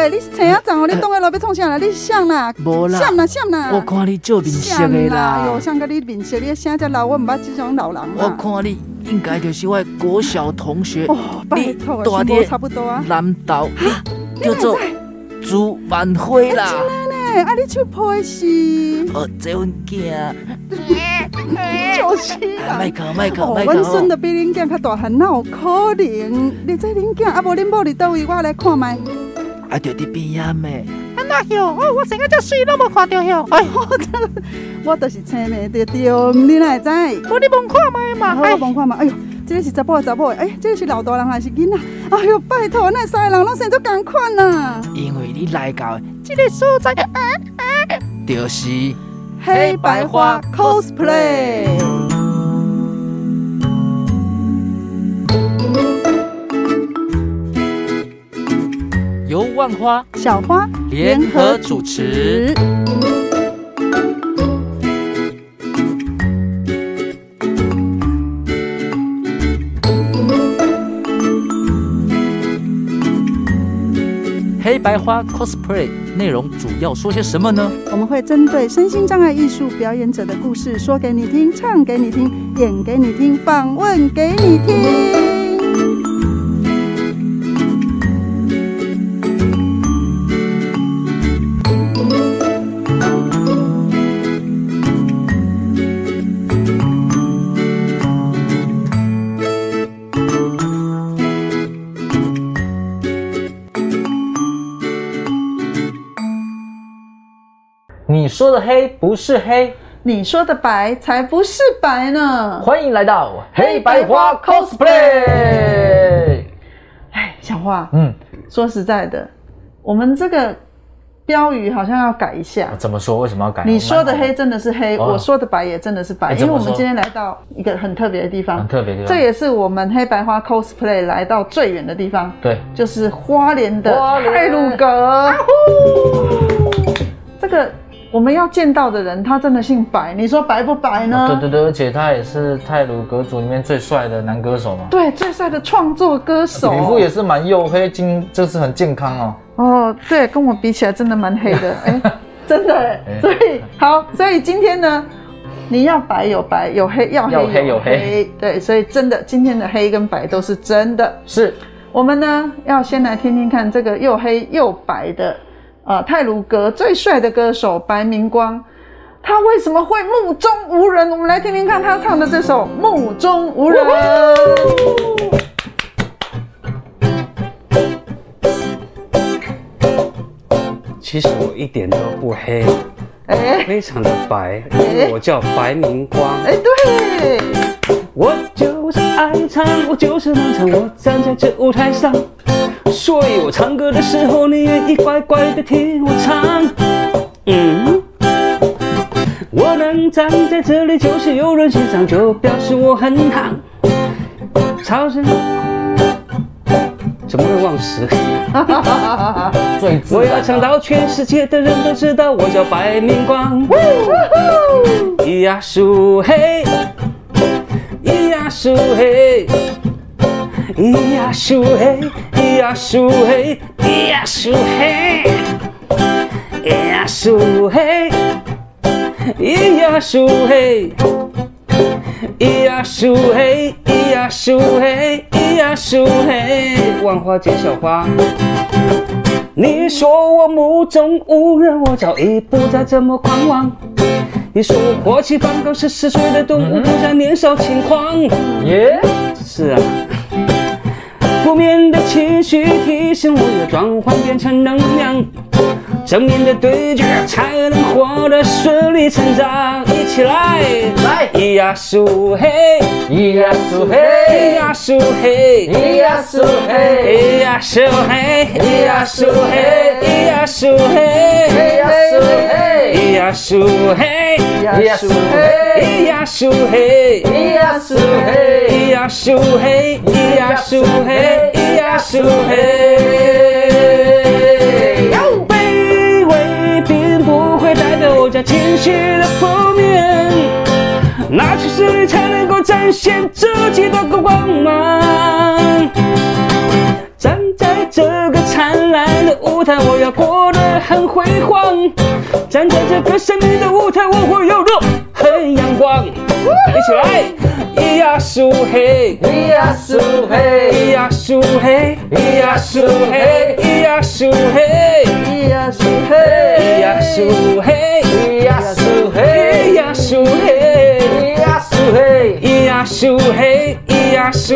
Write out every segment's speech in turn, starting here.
诶，你是青啊长哦，你当个老要创啥啦？你像啦，无啦，像啦像啦。我看你做面色的啦，哟，像个你面色，你声只老，我唔捌这种老人。我看你应该就是我国小同学，哦，拜托，大爹差不多啊。南岛叫做朱万辉啦。真的呢，啊，你手拍死。哦，这阮囝。就是啦，麦克麦克麦克。哦，阮孙都比恁囝较大汉，哪有可能？你这恁囝，啊无恁某伫倒位，我来看麦。啊，就伫边呀咩？啊那哟，哦，我生个这水拢无看到哟。哎，我都是青梅着着，你哪会知？我你望看麦嘛，我望看嘛。哎呦，这个是查甫查某？哎，这个是老大人还是囡仔？哎呦，拜托，那三个人拢生做同款呐。因为你来到这个所在，就是黑白花 cosplay。万花、小花联合主持。黑白花 cosplay 内容主要说些什么呢？我们会针对身心障碍艺术表演者的故事说给你听，唱给你听，演给你听，访问给你听。说的黑不是黑，你说的白才不是白呢。欢迎来到黑白花 cosplay。哎，小花，嗯，说实在的，我们这个标语好像要改一下。怎么说？为什么要改？你说的黑真的是黑，哦、我说的白也真的是白，因为我们今天来到一个很特别的地方，很特别的地方，这也是我们黑白花 cosplay 来到最远的地方。对，就是花莲的太鲁阁。这个。我们要见到的人，他真的姓白，你说白不白呢？对对对，而且他也是泰鲁阁族里面最帅的男歌手嘛。对，最帅的创作歌手。皮肤也是蛮黝黑，精就是很健康哦。哦，对，跟我比起来真的蛮黑的，哎，真的哎。所以好，所以今天呢，你要白有白，有黑要黑有黑，有黑。对，所以真的今天的黑跟白都是真的。是，我们呢要先来听听看这个又黑又白的。啊，泰鲁格最帅的歌手白明光，他为什么会目中无人？我们来听听看他唱的这首《目中无人》。其实我一点都不黑，哎，非常的白，我叫白明光。哎，对，我就是爱唱，我就是能唱，我站在这舞台上。所以我唱歌的时候，你愿意乖乖的听我唱。嗯，我能站在这里，就是有人欣赏，就表示我很好。超神，怎么会忘词？我要唱到全世界的人都知道，我叫白明光。咿呀苏嘿，咿呀苏嘿。咿呀苏嘿，咿呀苏嘿，咿呀苏嘿，咿呀苏嘿，咿呀苏嘿，咿呀树嘿，咿呀树嘿，咿呀树嘿。万花皆小花，你说我目中无人，我早已不再这么狂妄。你说我过气方刚，是十岁的动物，不再年少轻狂。耶，是啊。负面的情绪提醒我要转换变成能量，正面的对决才能活得顺利成长。一起来，来，咿呀苏嘿，咿呀苏嘿，咿呀苏嘿，咿呀苏嘿，咿呀苏嘿，咿呀苏嘿，咿呀苏嘿，咿呀苏嘿，咿呀苏嘿，咿呀苏嘿，咿呀苏嘿，咿呀苏嘿，咿呀苏嘿，咿呀苏嘿。咿呀苏嘿，我家情绪的封面，拿出实力才能够展现自己的光芒。站在这个灿烂的舞台。我要过得很辉煌。站在这个神秘的舞台，我会有热很阳光。一起来，咿呀苏嘿，咿呀苏嘿，咿呀苏嘿，咿呀苏嘿，咿呀苏嘿，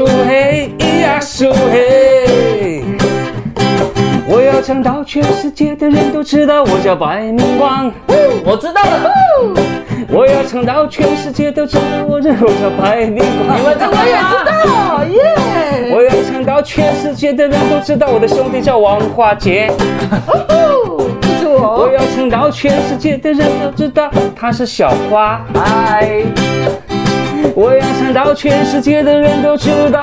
嘿，咿呀苏嘿。我要唱到全世界的人都知道我叫白明光。我知道了，我要唱到全世界都知道我这我叫白明光。你们这我也知道，耶！我要唱到全世界的人都知道我的兄弟叫王华杰。我要唱到全世界的人都知道他是小花。嗨。我要唱到全世界的人都知道。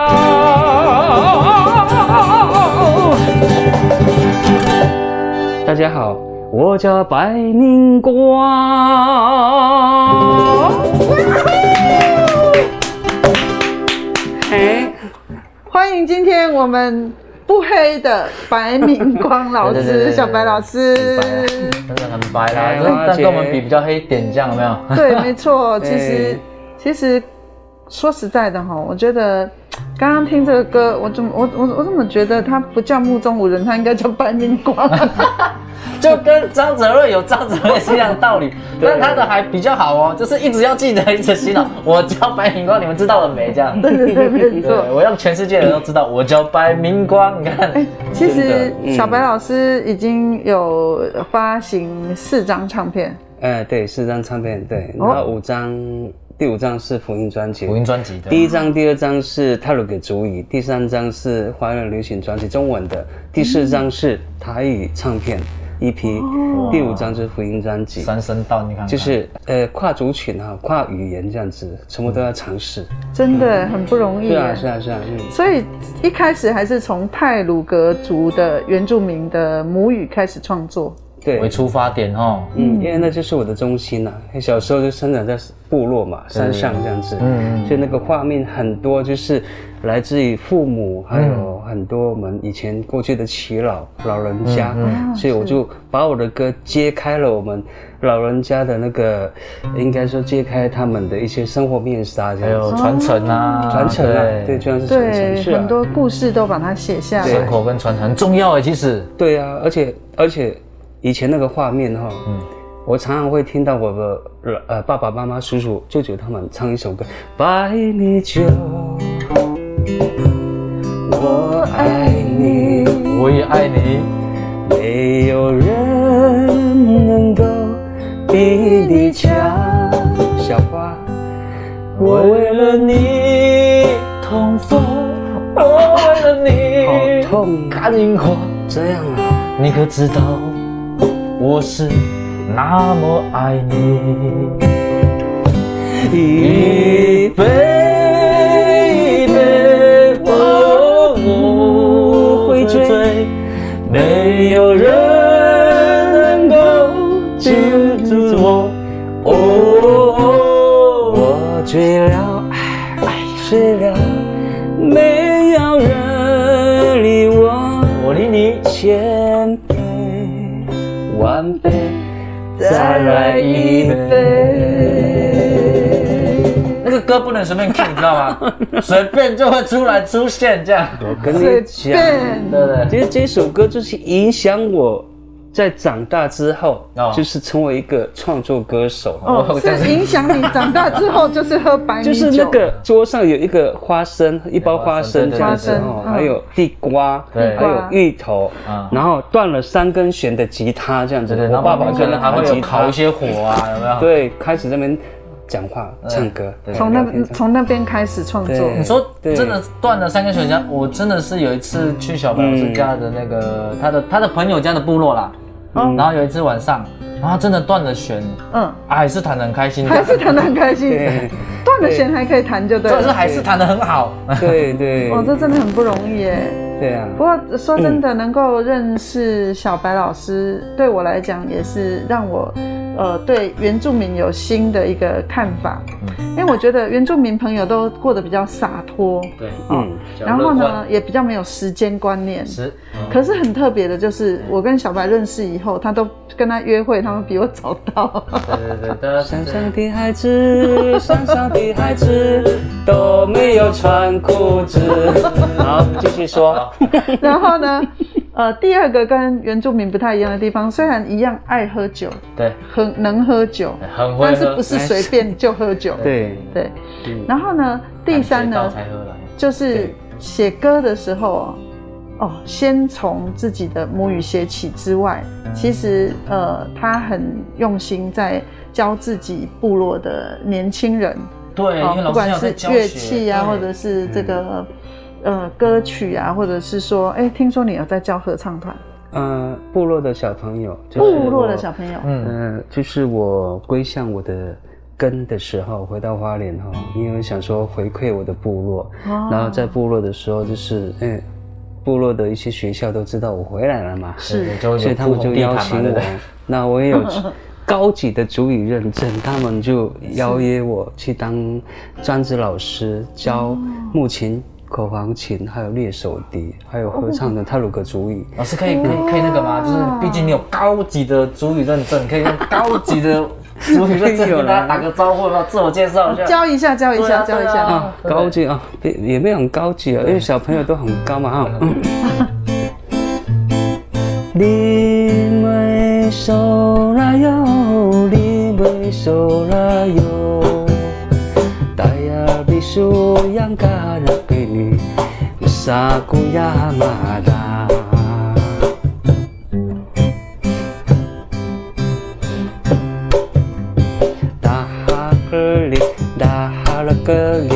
大家好，我叫白明光。嘿，欢迎今天我们不黑的白明光老师，小白老师，真的很白啦，但跟我们比比较黑点，这样有没有？对，没错。其实，其实说实在的哈，我觉得。刚刚听这个歌，我怎么我我我怎么觉得他不叫目中无人，他应该叫白明光，就跟张泽瑞有张泽瑞是一样的道理，但他的还比较好哦，就是一直要记得，一直洗脑。我叫白明光，你们知道了没？这样。对对对，没错。我让全世界人都知道我叫白明光。你看，哎，其实小白老师已经有发行四张唱片。哎，对，四张唱片，对，然后五张。第五张是福音专辑，福音专辑的。第一张、第二张是泰鲁阁族语，第三张是华人流行专辑，中文的。第四张是台语唱片 EP，、哦、第五张是福音专辑。三声道，你看，看，就是呃跨族群啊，跨语言这样子，全部都要尝试，真的很不容易。是啊，是啊，是啊。嗯。所以一开始还是从泰鲁格族的原住民的母语开始创作。对，为出发点哦，嗯，因为那就是我的中心呐、啊。小时候就生长在部落嘛，山上这样子，嗯，所以那个画面很多，就是来自于父母，还有很多我们以前过去的耆老老人家，嗯，所以我就把我的歌揭开了我们老人家的那个，应该说揭开他们的一些生活面纱，还有传承啊，传承啊，对，主要是传承，是很多故事都把它写下来，生活跟传承很重要哎，其实，对啊，而且而且。以前那个画面哈，嗯，我常常会听到我的呃爸爸妈妈、叔叔、舅舅他们唱一首歌，白米酒，我爱你，我也爱你，没有人能够比你强。小花，我为了你。痛风，我为了你。好痛，看萤火，这样啊，你可知道？我是那么爱你，一杯一杯，我不会醉，没有人来一杯。那个歌不能随便 Q，你知道吗？随便就会出来出现这样。我跟你讲，对对对，其实这首歌就是影响我。在长大之后，就是成为一个创作歌手。哦，是影响你长大之后，就是喝白 米酒。就是那个桌上有一个花生，一包花生这样子哦，还有地瓜，对，还有芋头，然后断了三根弦的吉他这样子。我爸爸可能还会烤一些火啊，有没有？对，开始这边讲话唱歌，从那从那边开始创作。你说真的断了三根弦，我真的是有一次去小白老师家的那个他的他的朋友家的部落啦。然后有一次晚上，然后真的断了弦，嗯，还是弹得很开心，还是弹得很开心，断了弦还可以弹就对了，就是还是弹得很好，对对，哦，这真的很不容易耶，对啊。不过说真的，能够认识小白老师，对我来讲也是让我呃对原住民有新的一个看法，因为我觉得原住民朋友都过得比较洒脱，对，嗯，然后呢也比较没有时间观念，是，可是很特别的就是我跟小白认识以后，他都跟他约会，他们比我早到，对对对，山上的孩子，山上的孩子都没有穿裤子，好，继续说，然后呢？呃，第二个跟原住民不太一样的地方，虽然一样爱喝酒，对，很能喝酒，很会喝，但是不是随便就喝酒，对。对。然后呢，第三呢，就是写歌的时候哦，先从自己的母语写起之外，其实呃，他很用心在教自己部落的年轻人，对，不管是乐器啊，或者是这个。呃，歌曲啊，或者是说，哎，听说你有在教合唱团？呃，部落的小朋友，就是、部落的小朋友，嗯、呃，就是我归向我的根的时候，回到花莲哈，因为想说回馈我的部落，哦、然后在部落的时候，就是，哎，部落的一些学校都知道我回来了嘛，是，所以他们就邀请我，那我也有高级的主语认证，他们就邀约我去当专职老师，教木琴。口簧琴，还有猎手笛，还有合唱的泰鲁格族语。老师可以可以可以那个吗？就是毕竟你有高级的族语认证，可以用高级的族语认证跟大家打个招呼，自我介绍一下。教一下，教一下，教一下啊！高级啊，也也没有很高级啊，因为小朋友都很高嘛啊。你没手拉哟，你没手拉哟，大呀比数样嘎啦。萨古亚马达，达哈格里，达哈拉格里，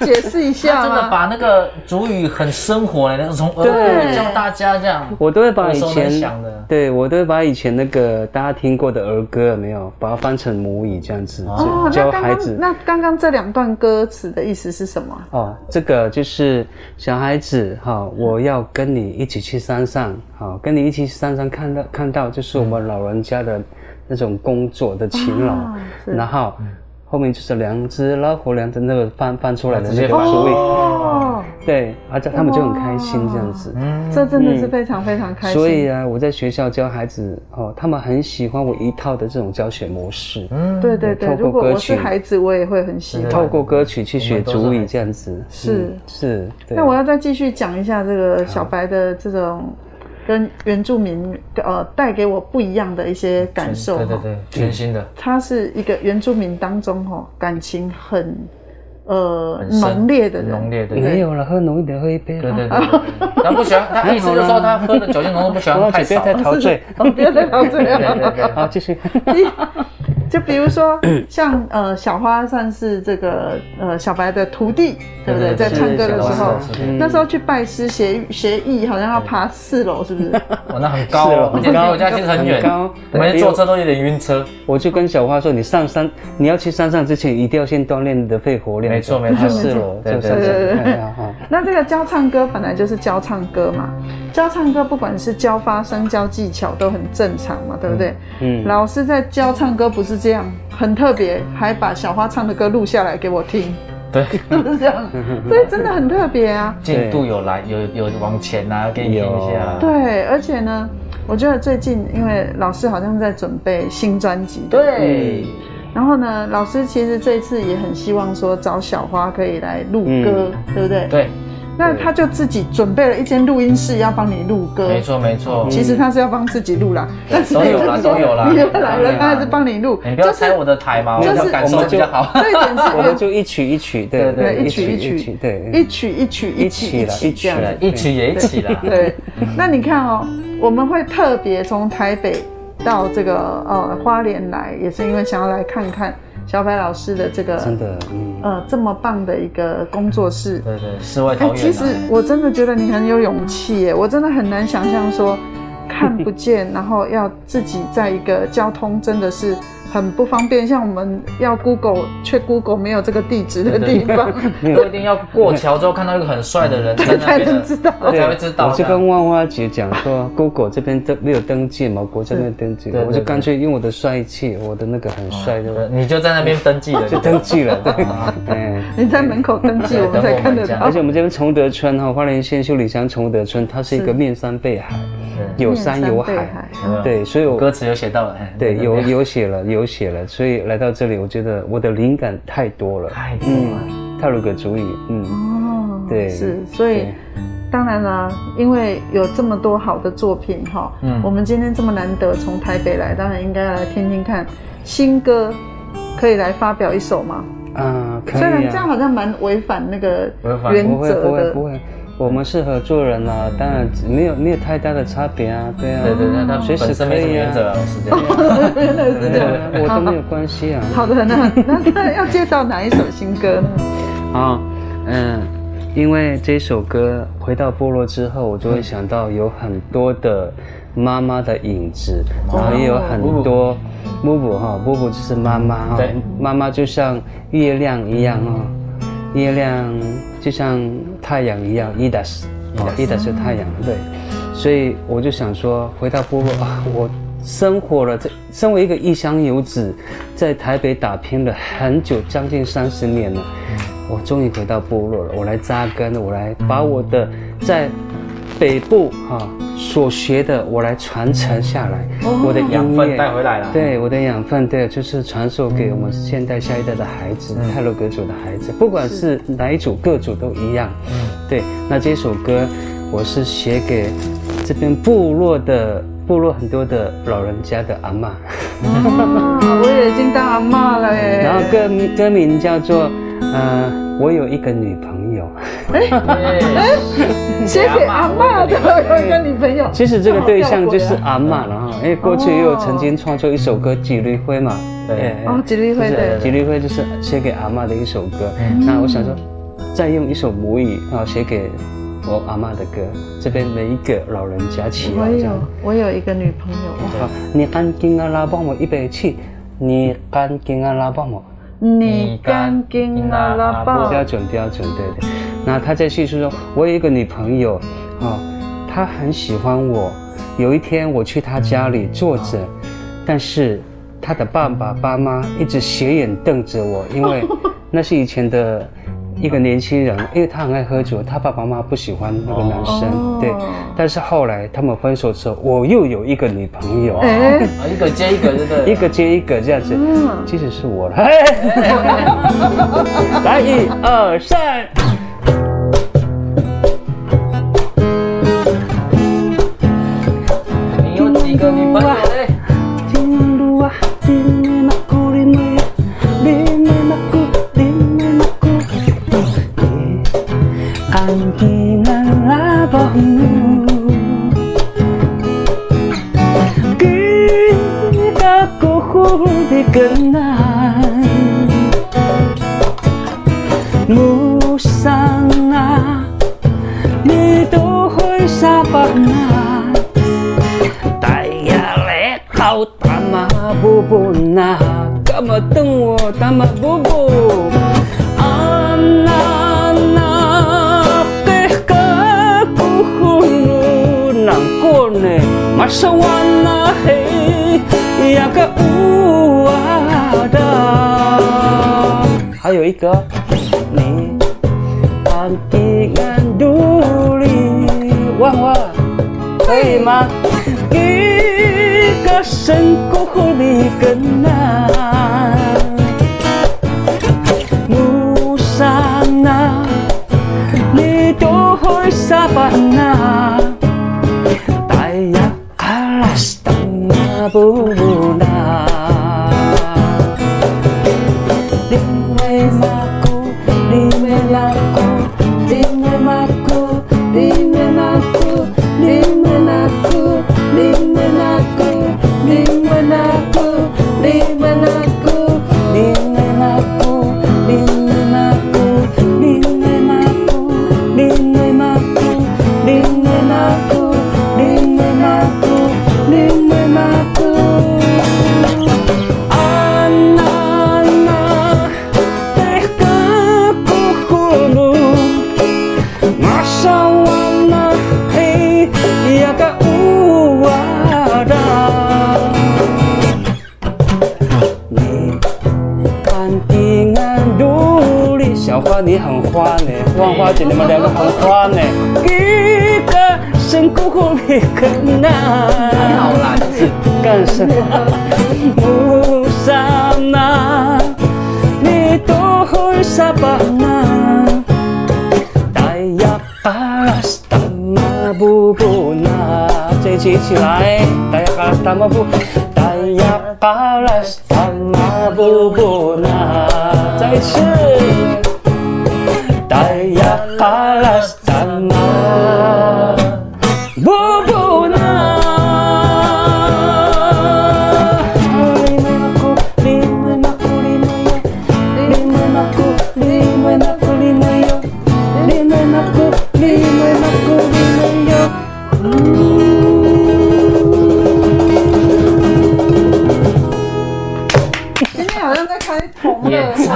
解释一下吗？真的把那个主语很生活的那种从儿歌教大家这样。我都会把以前对我都会把以前那个大家听过的儿歌有没有，把它翻成母语这样子教孩子。那刚刚这两段歌词的意思是什么？哦，这个就是小孩子哈，我要跟你一起去山上，好，跟你一起去山上看到看到就是我们老人家的那种工作的勤劳，然后。后面就是两只老虎，两只那个翻翻出来的那个族语，哦，对，而且他们就很开心这样子，嗯，这真的是非常非常开心。所以啊，我在学校教孩子哦，他们很喜欢我一套的这种教学模式。嗯，对对对，如果我是孩子，我也会很喜欢。透过歌曲去学主语这样子。是。是，那我要再继续讲一下这个小白的这种。跟原住民呃带给我不一样的一些感受，对对对，全新的。他是一个原住民当中哈感情很呃浓烈的人，浓烈的。没有了，喝浓一点，喝一杯。对对对，他不喜欢，他意思就是说他喝的酒精浓度不喜欢 太少，别太陶醉，不要太陶醉啊。好，继续。就比如说，像呃小花算是这个呃小白的徒弟，对不对？在唱歌的时候，那时候去拜师学学艺，好像要爬四楼，是不是？哦，那很高哦，而且离我家其实很远，我们坐车都有点晕车。我就跟小花说，你上山，你要去山上之前，一定要先锻炼你的肺活量。没错，没错，四楼，对对对。那这个教唱歌本来就是教唱歌嘛，教唱歌不管是教发声、教技巧都很正常嘛，对不对？嗯。老师在教唱歌不是。这样很特别，还把小花唱的歌录下来给我听，对，是这样，所以真的很特别啊。进度有来，有有往前啊，给你听一下。对，而且呢，我觉得最近因为老师好像在准备新专辑，对。然后呢，老师其实这一次也很希望说找小花可以来录歌，对不对？对。那他就自己准备了一间录音室，要帮你录歌。没错没错，其实他是要帮自己录啦，但是都有啦都有啦。你来了，他还是帮你录。你不要拆我的台嘛，我要感受比较好。这一点是，我们就一曲一曲，对对，一曲一曲，对，一曲一曲一曲一曲这样，一曲也一起了。对，那你看哦，我们会特别从台北到这个呃花莲来，也是因为想要来看看。小白老师的这个真的，嗯，呃，这么棒的一个工作室，对对，世外桃源。其实我真的觉得你很有勇气耶，我真的很难想象说，看不见，然后要自己在一个交通真的是。很不方便，像我们要 Google，却 Google 没有这个地址的地方，都 一定要过桥之后看到一个很帅的人，才能知道，才会知道。我就跟万花姐讲说，Google 这边登没有登记嘛，国家没有登记，我就干脆用我的帅气，我的那个很帅的，你就在那边登记了，就登记了，对，嗯，你在门口登记，我们才看得到。而且我们这边崇德村哈，花莲县秀里乡崇德村，它是一个面山背海。有山有海，对，所以我歌词有写到了，对，有有写了，有写了，所以来到这里，我觉得我的灵感太多了，太多了，泰鲁格主语，嗯，哦，对，是，所以当然啦，因为有这么多好的作品哈，嗯，我们今天这么难得从台北来，当然应该要来听听看新歌，可以来发表一首吗？啊，可以，虽然这样好像蛮违反那个原则的，不会。我们是合作人啊，当然没有没有太大的差别啊，对啊，对对对，他随时可以啊，是这样，原来是这样，我都没有关系啊。好的，那那要介绍哪一首新歌呢？啊，嗯，因为这首歌回到部落之后，我就会想到有很多的妈妈的影子，然后也有很多木布哈，木布就是妈妈哈，妈妈就像月亮一样啊。月亮就像太阳一样，伊达斯，伊达是太阳，对，所以我就想说，回到部落啊，我生活了这，身为一个异乡游子，在台北打拼了很久，将近三十年了，我终于回到部落了，我来扎根了，我来把我的在。北部哈所学的，我来传承下来，我的养分带回来了。对，我的养分，对，就是传授给我们现代下一代的孩子，泰鲁格族的孩子，不管是哪一组，各组都一样。嗯，对。那这首歌，我是写给这边部落的部落很多的老人家的阿嬷。啊，我也已经当阿嬷了耶。然后歌名歌名叫做，呃，我有一个女朋友。哎哎，写给阿嬷的有一个女朋友。其实这个对象就是阿嬷了哈，因为过去也有曾经创作一首歌《几缕灰》嘛，对，哦，几缕灰对，几缕灰就是写给阿嬷的一首歌。那我想说，再用一首母语啊写给我阿嬷的歌，这边每一个老人家起来这样。我有一个女朋友。好，你赶紧啊，拉帮我一杯去。你赶紧啊，拉帮我。你干净了啦吧。标准标准，对对。那他在叙述中，我有一个女朋友，啊，她很喜欢我。有一天我去她家里坐着，但是她的爸爸妈妈一直斜眼瞪着我，因为那是以前的一个年轻人，因为他很爱喝酒，他爸爸妈妈不喜欢那个男生，对。但是后来他们分手之后，我又有一个女朋友，哎，一个接一个，对不对？一个接一个这样子，其实是我了。来，一二三。你有几个，你看的安独立万花，可以吗？一个深谷里更难，木干什么？木沙那，你都会沙巴那，大呀巴拉斯达玛布布那，这一起一起来，大呀巴拉斯达玛布，大呀巴拉斯达玛布布那，再一次，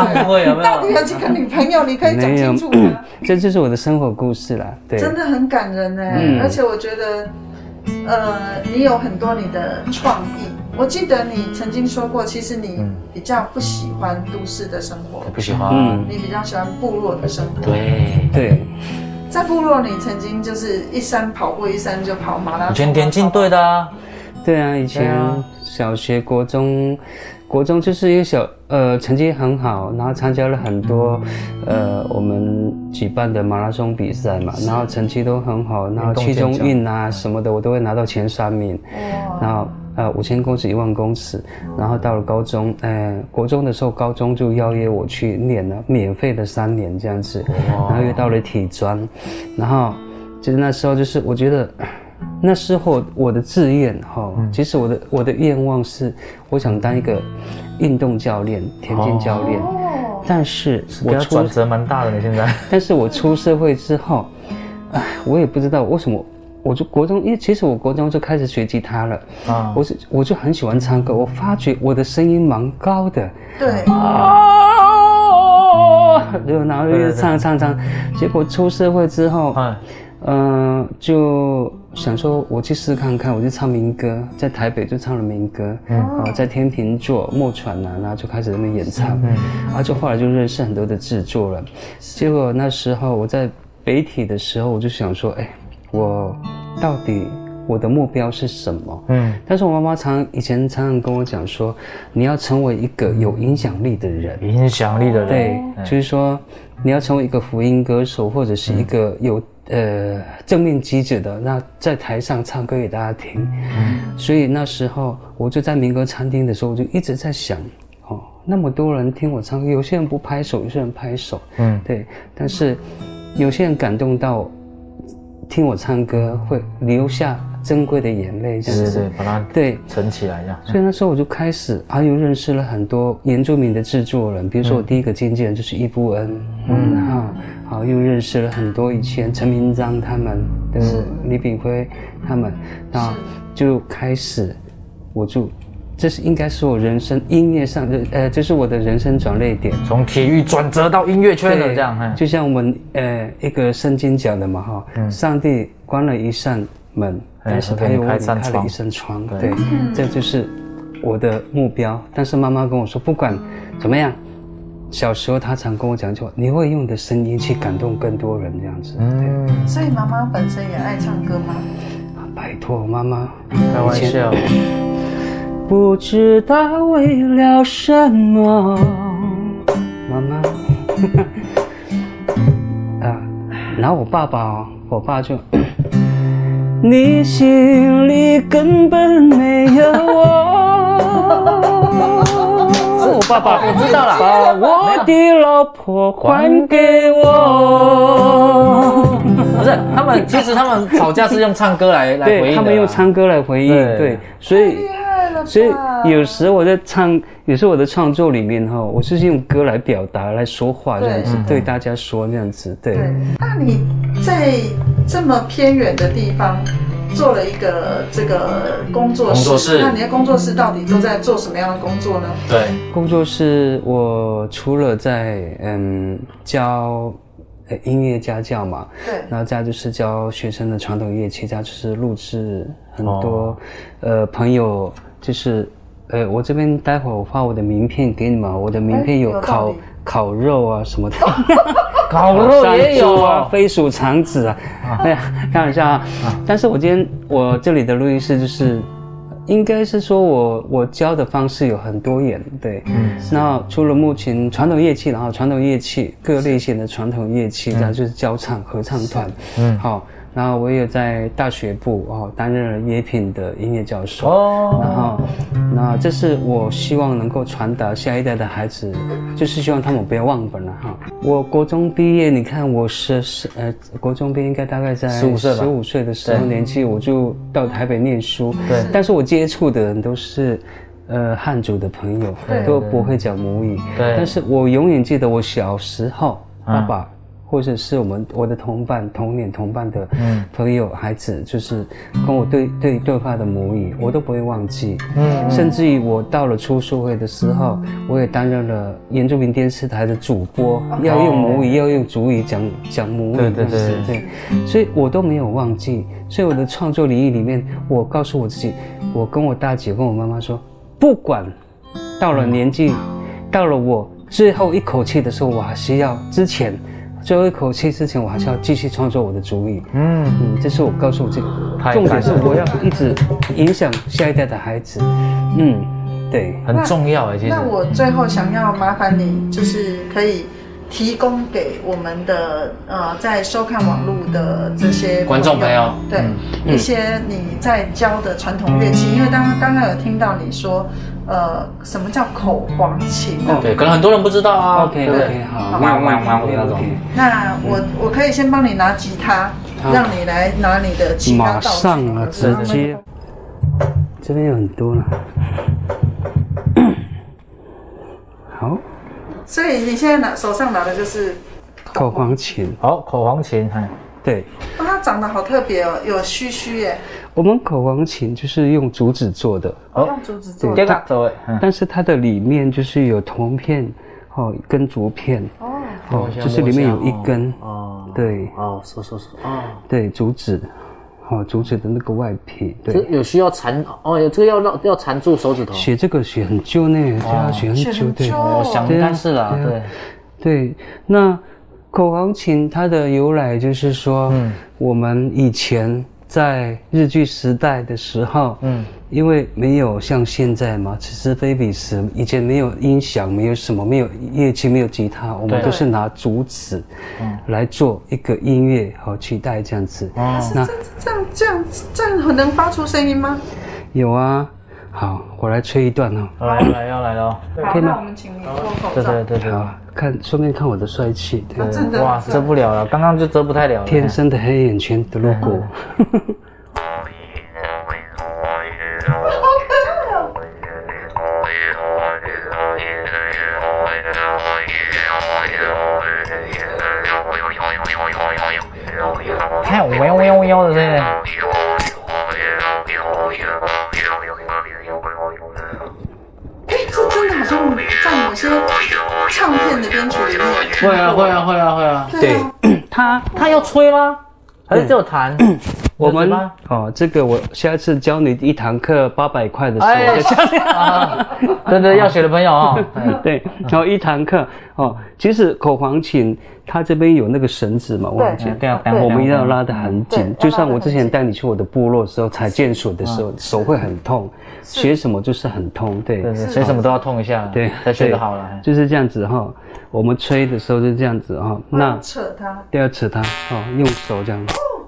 乐演唱会有没有到底有几个女朋友？你可以讲清楚吗？这就是我的生活故事啦。对，真的很感人呢、嗯而且我觉得，呃，你有很多你的创意。我记得你曾经说过，其实你比较不喜欢都市的生活，不喜欢。嗯，你比较喜欢部落的生活。对，对，在部落，你曾经就是一山跑过一山就跑马拉松，以前田径队的啊，对啊，以前小学、国中，国中就是一个小呃成绩很好，然后参加了很多呃我们举办的马拉松比赛嘛，然后成绩都很好，然后七中运啊什么的我都会拿到前三名，然后呃五千公尺、一万公尺，然后到了高中，呃国中的时候，高中就邀约我去练了免费的三年这样子，然后又到了体专，然后就是那时候就是我觉得。那时候我的志愿哈，其实我的我的愿望是，我想当一个运动教练、田径教练。但是我转折蛮大的，你现在。但是我出社会之后，哎，我也不知道为什么，我就国中，因为其实我国中就开始学吉他了啊，我是我就很喜欢唱歌，我发觉我的声音蛮高的。对。啊，然后又唱唱唱，结果出社会之后，嗯、呃，就想说我去试看看，我就唱民歌，在台北就唱了民歌，嗯，然后在天秤座、木船啊，然后就开始在那边演唱，嗯，然后就后来就认识很多的制作了，结果那时候我在北体的时候，我就想说，哎，我到底我的目标是什么？嗯，但是我妈妈常以前常常跟我讲说，你要成为一个有影响力的人，影响力的人，对，就是说你要成为一个福音歌手，或者是一个有。呃，正面积极的，那在台上唱歌给大家听，嗯，所以那时候我就在民歌餐厅的时候，我就一直在想，哦，那么多人听我唱歌，有些人不拍手，有些人拍手，嗯，对，但是有些人感动到听我唱歌会流下珍贵的眼泪，这样子，对对对，把它对存起来这样。所以那时候我就开始，啊，又认识了很多原住民的制作人，比如说我第一个经纪人就是伊布恩，嗯，然后。好，又认识了很多以前陈明章他们的李炳辉他们，然后就开始，我就，这是应该是我人生音乐上的，呃，这是我的人生转捩点，从体育转折到音乐圈的这样，就像我们呃一个圣经讲的嘛哈，嗯、上帝关了一扇门，但是他又为你开了一扇窗，对，这就是我的目标。但是妈妈跟我说，不管怎么样。小时候，他常跟我讲就你会用你的声音去感动更多人，这样子。嗯，所以妈妈本身也爱唱歌吗？拜托，妈妈，开玩笑。不知道为了什么，妈妈。啊，然后我爸爸，我爸就，你心里根本没有我。我爸爸，我知道了，把我的老婆还给我。不是，他们其实他们吵架是用唱歌来来回应的。对，他们用唱歌来回应。对，所以所以有时我在唱，有时候我的创作里面哈，我是用歌来表达、来说话这样子，对大家说这样子。对。那你在这么偏远的地方？做了一个这个工作室，工作室，那你的工作室到底都在做什么样的工作呢？对，工作室我除了在嗯教音乐家教嘛，对，然后再就是教学生的传统乐器，再就是录制很多、哦、呃朋友，就是呃我这边待会儿我发我的名片给你们，我的名片有考。烤肉啊什么的，烤肉也有啊，飞鼠肠子啊，哎呀，开玩笑啊。但是我今天我这里的录音室就是，应该是说我我教的方式有很多元，对，嗯，那除了目前传统乐器，然后传统乐器各类型的传统乐器，然后就是交唱合唱团，嗯，好。然后我也在大学部哦担任了乐品的音乐教授。哦，然后那这是我希望能够传达下一代的孩子，就是希望他们不要忘本了哈。我国中毕业，你看我是是呃国中毕业应该大概在十五岁十五岁的时候年纪，我就到台北念书，对，但是我接触的人都是呃汉族的朋友，都不会讲母语，对，但是我永远记得我小时候爸爸。或者是我们我的同伴同年同伴的朋友孩子，就是跟我对对对话的母语，我都不会忘记。嗯，甚至于我到了出社会的时候，我也担任了原住民电视台的主播，要用母语，要用主语讲讲母语。对对对对，所以我都没有忘记。所以我的创作领域里面，我告诉我自己，我跟我大姐跟我妈妈说，不管到了年纪，到了我最后一口气的时候，我还是要之前。最后一口气之前，我还是要继续创作我的主意。嗯嗯，这是我告诉我这个重点是我要一直影响下一代的孩子。嗯，对，很重要哎。其实那我最后想要麻烦你，就是可以提供给我们的呃在收看网络的这些观众朋友，对一些你在教的传统乐器，因为刚刚刚刚有听到你说。呃，什么叫口簧琴？对，可能很多人不知道啊。OK OK，好，哇哇哇那种。那我我可以先帮你拿吉他，让你来拿你的吉他道具。马上啊，直接。这边有很多了。好。所以你现在拿手上拿的就是口簧琴。好，口簧琴，哎，对。哇，它长得好特别哦，有须须耶。我们口簧琴就是用竹子做的，哦，用竹子做的，对，但是它的里面就是有铜片，哦，跟竹片，哦，哦，就是里面有一根，哦，对，哦，是是是，哦，对，竹子，哦，竹子的那个外皮，对，有需要缠，哦，有这个要绕要缠住手指头，学这个学很久呢，就要学很久，对，我想应该是啦，对，对，那口簧琴它的由来就是说，嗯，我们以前。在日据时代的时候，嗯，因为没有像现在嘛，此时非彼时，以前没有音响，没有什么，没有乐器，没有吉他，我们都是拿竹子，嗯，来做一个音乐和取代这样子。哦，那这这样这样这样能发出声音吗？有啊。好，我来吹一段哦。来来要来了，可以吗？我们请你脱口罩。对对对对。好，看顺便看我的帅气。对，真的哇，遮不了了，刚刚就遮不太了。天生的黑眼圈的路过。看，喵喵喵的声音。会啊会啊会啊会啊。对，他他要吹吗？还是只有弹？我们哦，这个我下一次教你一堂课八百块的时候就教你啊。对对，要学的朋友啊，对，然后一堂课哦，其实口簧琴它这边有那个绳子嘛，忘记对啊，我们一定要拉得很紧，就像我之前带你去我的部落的时候，踩键锁的时候手会很痛，学什么就是很痛，对，学什么都要痛一下，对，才学得好了，就是这样子哈。我们吹的时候就这样子哈，那扯它，对要扯它哦，用手这样。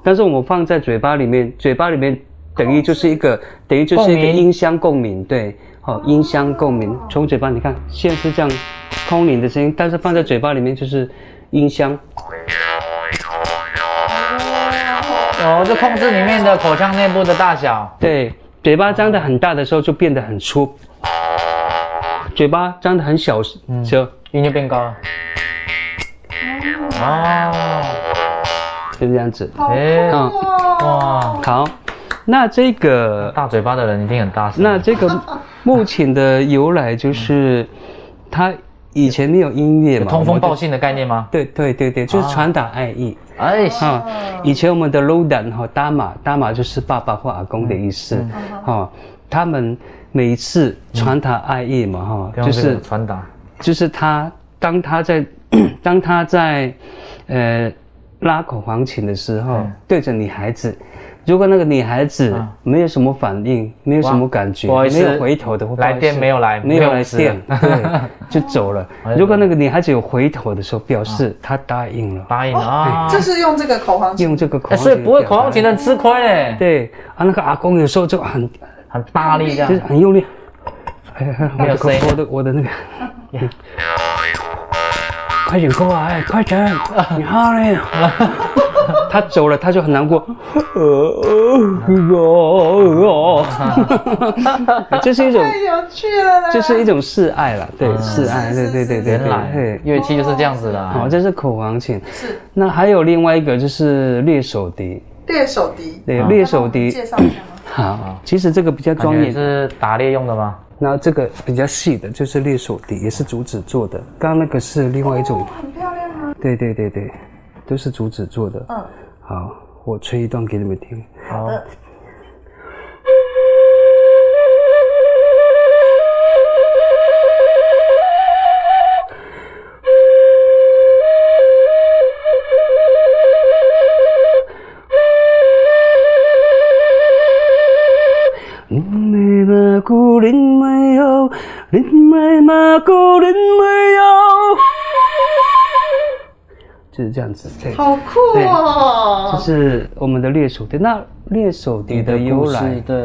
但是我们放在嘴巴里面，嘴巴里面等于就是一个，等于就是一个音箱共鸣，对，好，音箱共鸣，从嘴巴你看，现在是这样空灵的声音，但是放在嘴巴里面就是音箱。哦，就控制里面的口腔内部的大小。对，嘴巴张得很大的时候就变得很粗，嘴巴张得很小，的时候音就变高了。哦。就这样子，哎，哇，好，那这个大嘴巴的人一定很大声。那这个 目前的由来就是，他以前没有音乐嘛，通风报信的概念吗？对对对对，就是传达爱意。哎，哈，以前我们的 Lodan 哈，达玛达玛就是爸爸或阿公的意思，哈，他们每一次传达爱意嘛，哈，就是传达，就是他当他在 当他在呃拉口簧琴的时候，嗯、对着女孩子。如果那个女孩子没有什么反应，没有什么感觉，没有回头的话，来电没有来，没有来电，对，就走了。如果那个女孩子有回头的时候，表示她答应了，答应了啊，就是用这个口簧琴，用这个口簧琴，所以不会口簧琴很吃亏哎。对啊，那个阿公有时候就很很大力这样，就是很用力。没有声音，我的我的那个，快点过来，快点，你好嘞。他走了，他就很难过。这是一种太有趣了啦，这是一种示爱了，对，示爱，对对对对。原来乐器就是这样子的。好，这是口簧琴。是。那还有另外一个就是猎手笛。猎手笛。对，猎手笛。介绍一下吗？好，其实这个比较专业。是打猎用的吗？然后这个比较细的，就是猎手笛，也是竹子做的。刚刚那个是另外一种。很漂亮啊。对对对对。都是竹子做的。嗯，好，我吹一段给你们听。好的。是这样子，对，好酷哦！这是我们的猎手笛。那猎手笛的由来，对，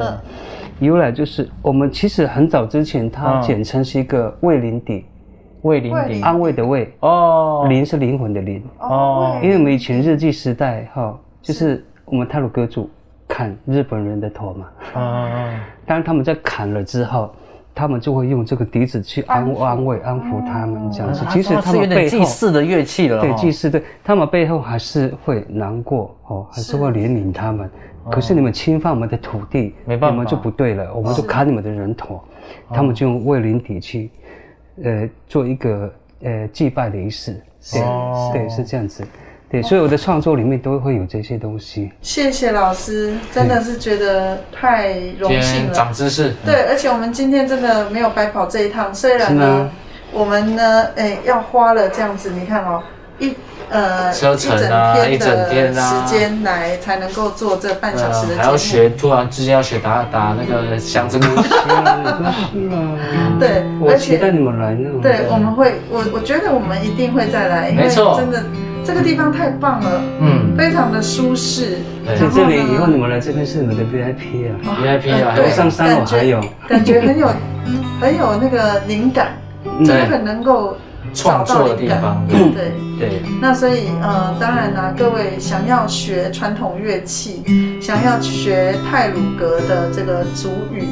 由来就是我们其实很早之前，它简称是一个慰灵笛，慰灵笛，安慰的慰哦，灵是灵魂的灵。哦。因为我们以前日据时代哈，就是我们泰鲁阁主砍日本人的头嘛，啊，当然他们在砍了之后。他们就会用这个笛子去安安慰、安抚他们这样子。其实他们背后祭祀的乐器了，对祭祀，对他们背后还是会难过哦，还是会怜悯他们。可是你们侵犯我们的土地，我们就不对了，我们就砍你们的人头。他们就用卫灵笛去，呃，做一个呃祭拜的仪式。对，对，是这样子。对，所以我的创作里面都会有这些东西。谢谢老师，真的是觉得太荣幸了。长知识。对，而且我们今天真的没有白跑这一趟。虽然呢，我们呢，哎，要花了这样子，你看哦，一呃车程啊，一整天的时间来才能够做这半小时的节目。还要学，突然之间要学打打那个响声。对，我期待你们来呢。对，我们会，我我觉得我们一定会再来，因为真的。这个地方太棒了，嗯，非常的舒适。在这里以后你们来这边是你们的 VIP 啊，VIP 啊，楼上三楼还有，感觉很有很有那个灵感，真的很能够找到灵感。对对。那所以呃，当然啦，各位想要学传统乐器，想要学泰鲁格的这个族语，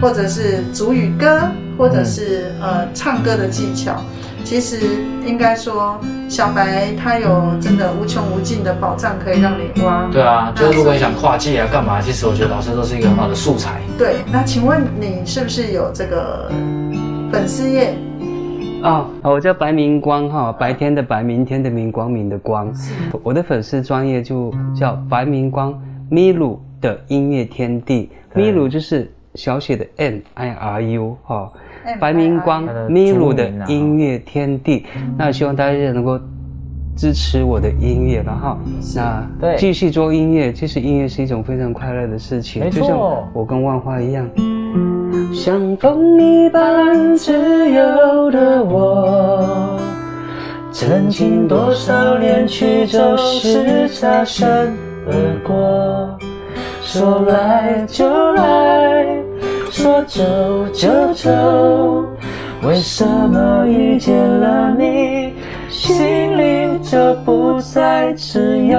或者是族语歌，或者是呃唱歌的技巧。其实应该说，小白他有真的无穷无尽的宝藏可以让你挖。对啊，就是如果你想跨界啊，干嘛？其实我觉得老师都是一个很好的素材。对，那请问你是不是有这个粉丝页？哦，我叫白明光哈，白天的白，明天的明，光明的光。我的粉丝专业就叫白明光咪鲁的音乐天地，咪鲁就是小写的 M I R U 哈。白明光咪鲁的音乐天地，那希望大家能够支持我的音乐，然后那继续做音乐。其实音乐是一种非常快乐的事情，就像我跟万花一样。像风一般自由的我，曾经多少年曲终是擦身而过，说来就来。说走就走，为什么遇见了你，心里就不再自由？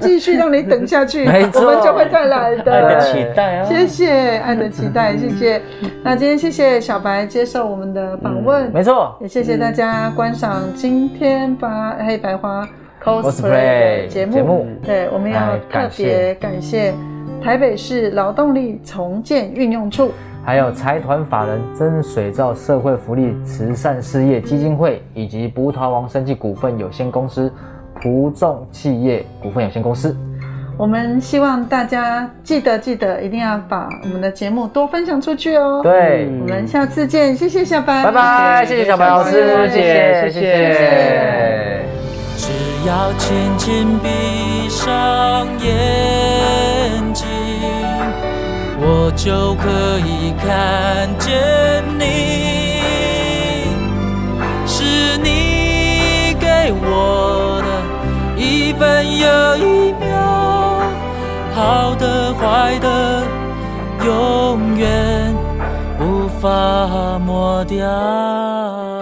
继续让你等下去，我们就会再来的。爱的期待啊！谢谢爱的期待，谢谢。那今天谢谢小白接受我们的访问，没错，也谢谢大家观赏今天把黑白花 cosplay 的节目。对，我们要特别感谢台北市劳动力重建运用处。还有财团法人真水造社会福利慈善事业基金会，以及葡萄王生技股份有限公司、葡众企业股份有限公司。我们希望大家记得记得，一定要把我们的节目多分享出去哦。对，我们下次见，谢谢小白，拜拜，谢谢小白老师，谢谢谢谢。只要轻轻闭上眼睛。我就可以看见你，有一秒，好的坏的，永远无法抹掉。